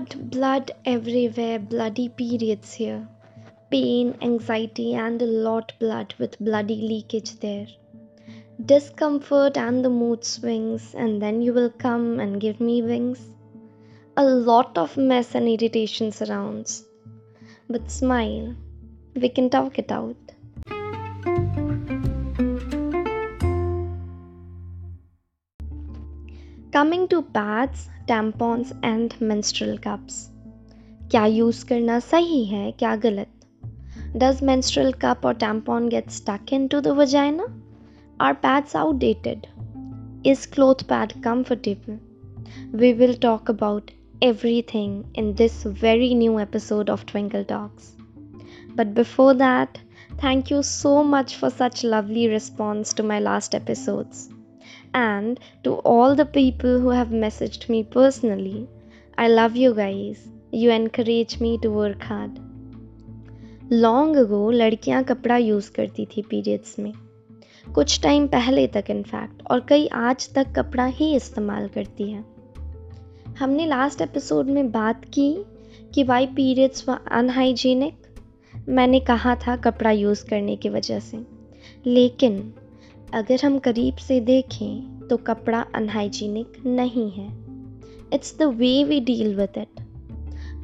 Blood, blood everywhere, bloody periods here. Pain, anxiety, and a lot blood with bloody leakage there. Discomfort and the mood swings, and then you will come and give me wings. A lot of mess and irritation surrounds. But smile, we can talk it out. Coming to pads, tampons and menstrual cups. क्या use करना सही है क्या गलत Does menstrual cup or tampon get stuck into the vagina? Are pads outdated? Is cloth pad comfortable? We will talk about everything in this very new episode of Twinkle Talks. But before that, thank you so much for such lovely response to my last episodes. And to all the people who have messaged me personally, I love you guys. You encourage me to work hard. Long ago लड़कियाँ कपड़ा use करती थी periods में कुछ time पहले तक in fact और कई आज तक कपड़ा ही इस्तेमाल करती हैं हमने लास्ट एपिसोड में बात की कि वाई पीरियड्स व अनहाइजीनिक मैंने कहा था कपड़ा यूज़ करने की वजह से लेकिन अगर हम करीब से देखें तो कपड़ा अनहाइजीनिक नहीं है। It's the way we deal with it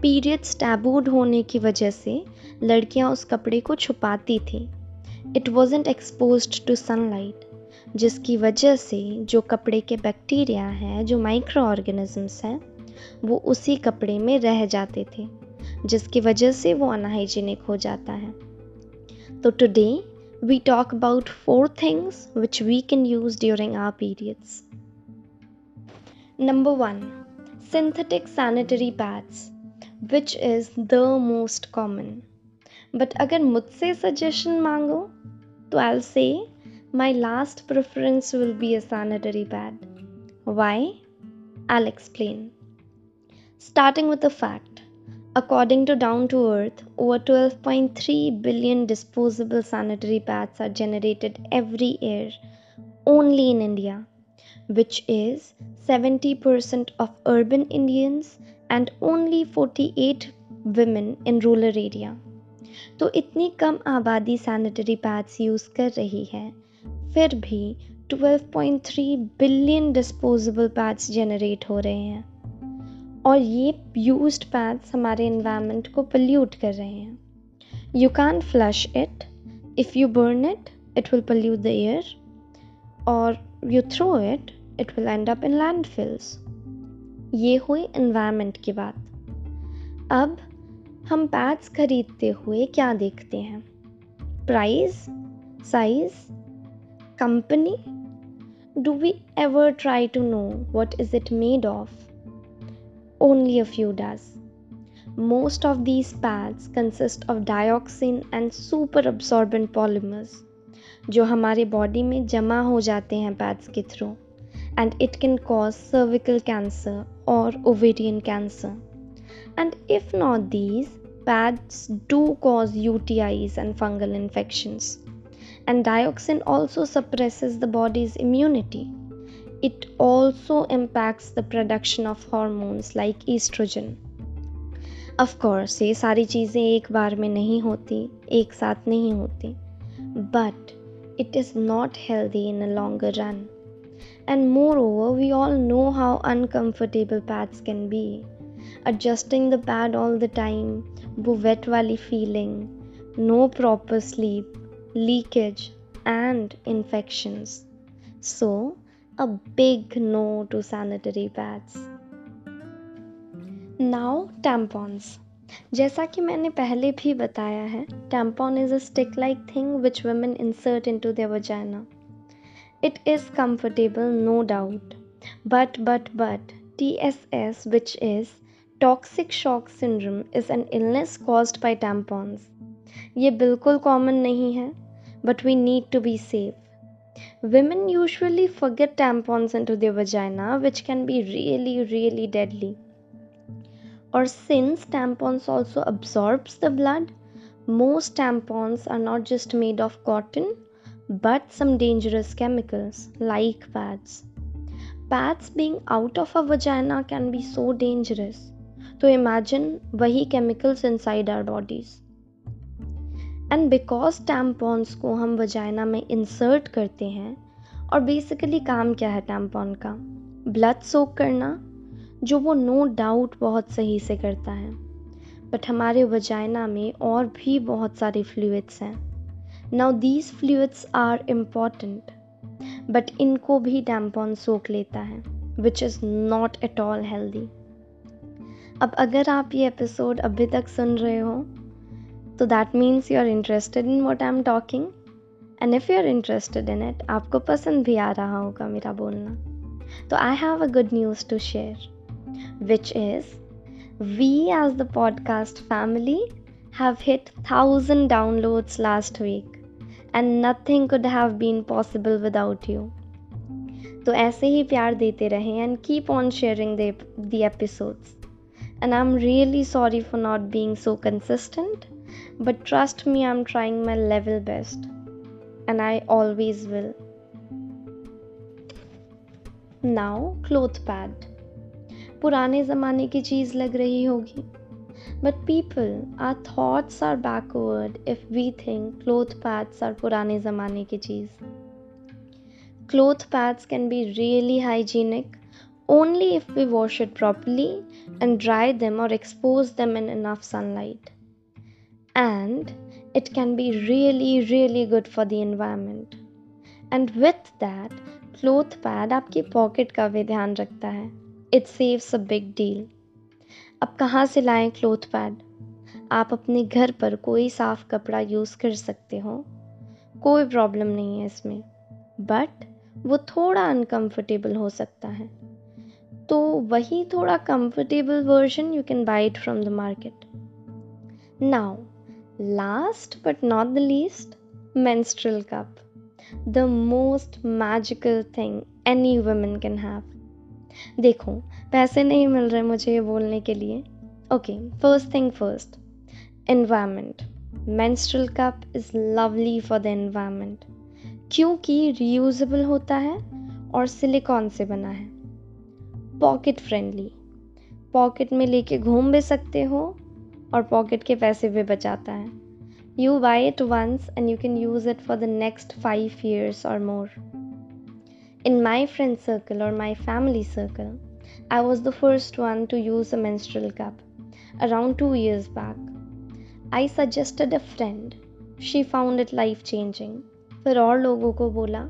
periods tabooed होने की वजह से लड़कियाँ उस कपड़े को छुपाती थी। It wasn't expose to sunlight जिसकी वजह से जो कपड़े के बैक्टीरिया हैं, जो माइक्रो ऑर्गेनिजम्स हैं, वो उसी कपड़े में रह जाते थे, जिसकी वजह से वो अनहाइजीनिक हो जाता है। तो today we talk about four things which we can use during our periods. Number one, synthetic sanitary pads, which is the most common. But अगर मुझसे suggestion मांगो तो I'll say my last preference will be a sanitary pad. Why? I'll explain. Starting with the fact According to Down to Earth, over 12.3 billion disposable sanitary pads are generated every year only in India, which is 70% of urban Indians and only 48 women in rural area. तो इतनी कम आबादी sanitary pads use कर रही है फिर भी 12.3 billion disposable pads generate हो रहे हैं और ये यूज्ड पैड्स हमारे इन्वायरमेंट को पल्यूट कर रहे हैं। You can flush it if you burn it it will pollute the air और you throw it it will end up in landfills ये हुई इन्वायरमेंट की बात। अब हम पैड्स खरीदते हुए क्या देखते हैं? Price size company do we ever try to know what is it made of Only a few does. Most of these pads consist of dioxin and super absorbent polymers जो हमारे बॉडी में जमा हो जाते हैं पैड्स के through and it can cause cervical cancer और ovarian cancer and if not these pads do cause UTIs and fungal infections. And dioxin also suppresses the body's immunity it also impacts the production of hormones like estrogen. Of course, ये सारी चीज़ें एक बार में नहीं होती एक साथ नहीं होती but it is not healthy in a longer run. And moreover, we all know how uncomfortable pads can be. Adjusting the pad all the time, वो wet वाली feeling, no proper sleep, leakage, and infections. So, a big no to sanitary pads. Now tampons. जैसा कि मैंने पहले भी बताया है tampon is a stick like thing which women insert into their vagina. It is comfortable, no doubt. But, but, but, TSS, which is Toxic Shock Syndrome, is an illness caused by tampons. ये बिल्कुल common नहीं है but we need to be safe. Women usually forget tampons into their vagina, which can be really, really deadly. Or since tampons also absorbs the blood, most tampons are not just made of cotton but some dangerous chemicals like pads. Pads being out of a vagina can be so dangerous. So imagine wahi chemicals inside our bodies. And because tampons को हम vagina में insert करते हैं, और basically काम क्या है tampon का? ब्लड सोक करना, जो वो नो no डाउट बहुत सही से करता है। बट हमारे वजाइना में और भी बहुत सारे फ्लूड्स हैं। Now these fluids are important but इनको भी टैम्पॉन सोख लेता है which is not at all healthy अब अगर आप ये एपिसोड अभी तक सुन रहे हो तो that means you are interested in what I am talking and if you are interested in it आपको पसंद भी आ रहा होगा मेरा बोलना तो I have a good news to share which is we as the podcast family have hit 1000 downloads last week and nothing could have been possible without you. तो ऐसे ही प्यार देते रहें and keep on sharing the, the episodes. And I'm really sorry for not being so consistent, but trust me, I'm trying my level best. And I always will. Now, cloth pad. पुराने ज़माने की चीज़ लग रही होगी But people, our thoughts are backward if we think cloth pads are purane zamane ki cheez. Cloth pads can be really hygienic only if we wash it properly and dry them or expose them in enough sunlight. And it can be really, really good for the environment. And with that, cloth pad आपकी pocket का भी ध्यान रखता है। It saves a big deal अब कहाँ से लाएँ क्लोथ पैड आप अपने घर पर कोई साफ़ कपड़ा यूज़ कर सकते हो। कोई प्रॉब्लम नहीं है इसमें। बट वो थोड़ा अनकंफर्टेबल हो सकता है। तो वही थोड़ा comfortable version you can buy from the market now last but not the least menstrual cup. The most magical thing any woman can have. देखो, पैसे नहीं मिल रहे मुझे ये बोलने के लिए। Okay first thing first environment menstrual cup is lovely for the environment क्योंकि रीयूजेबल होता है और सिलिकॉन से बना है। पॉकेट फ्रेंडली पॉकेट में लेके घूम भी सकते हो। और पॉकेट के पैसे भी बचाता है। You buy it once and you can use it for the next five years और more in my friend circle और my family circle I was the first one to use a menstrual cup around two years back I suggested a friend she found it life changing फिर और लोगों को बोला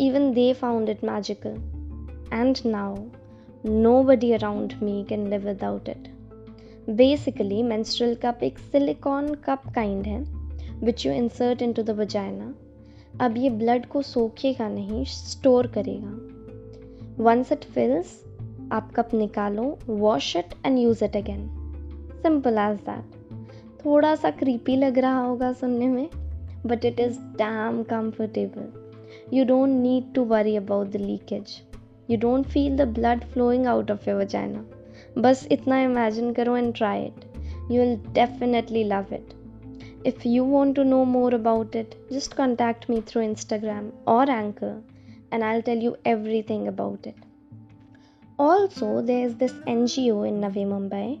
even they found it magical and now nobody around me can live without it Basically, menstrual cup एक silicone cup kind है which you insert into the vagina. अब ये blood को सोखेगा नहीं स्टोर करेगा। वंस इट फिल्स आप cup निकालो wash it and use it again simple as that थोड़ा सा क्रीपी लग रहा होगा सुनने में but it is damn comfortable you don't need to worry about the leakage you don't feel the blood flowing out of your vagina बस इतना imagine करो and try it you will definitely love it if you want to know more about it just contact me through Instagram और Anchor and I tell you everything about it also there is this N G O in Navi Mumbai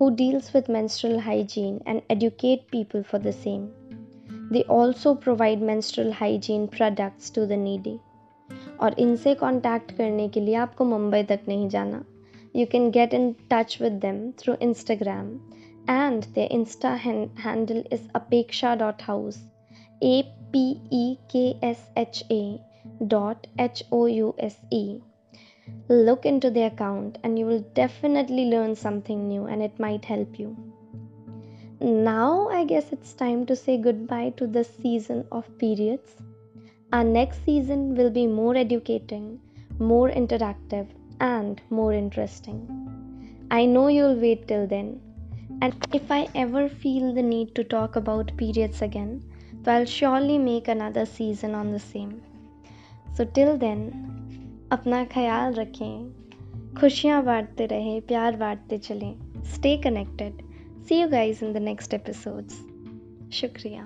who deals with menstrual hygiene and educate people for the same they also provide menstrual hygiene products to the needy और इनसे contact करने के लिए आपको मुंबई तक नहीं जाना। you can get in touch with them through Instagram, and their Insta handle is apeksha.house. A P E K S H A dot H O U S E. Look into the account and you will definitely learn something new and it might help you. Now, I guess it's time to say goodbye to this season of periods. Our next season will be more educating, more interactive, and more interesting. I know you'll wait till then and if I ever feel the need to talk about periods again, so I'll surely make another season on the same. So till then, अपना ख्याल रखें खुशियाँ बांटते रहें प्यार बांटते चलें stay connected see you guys in the next episodes शुक्रिया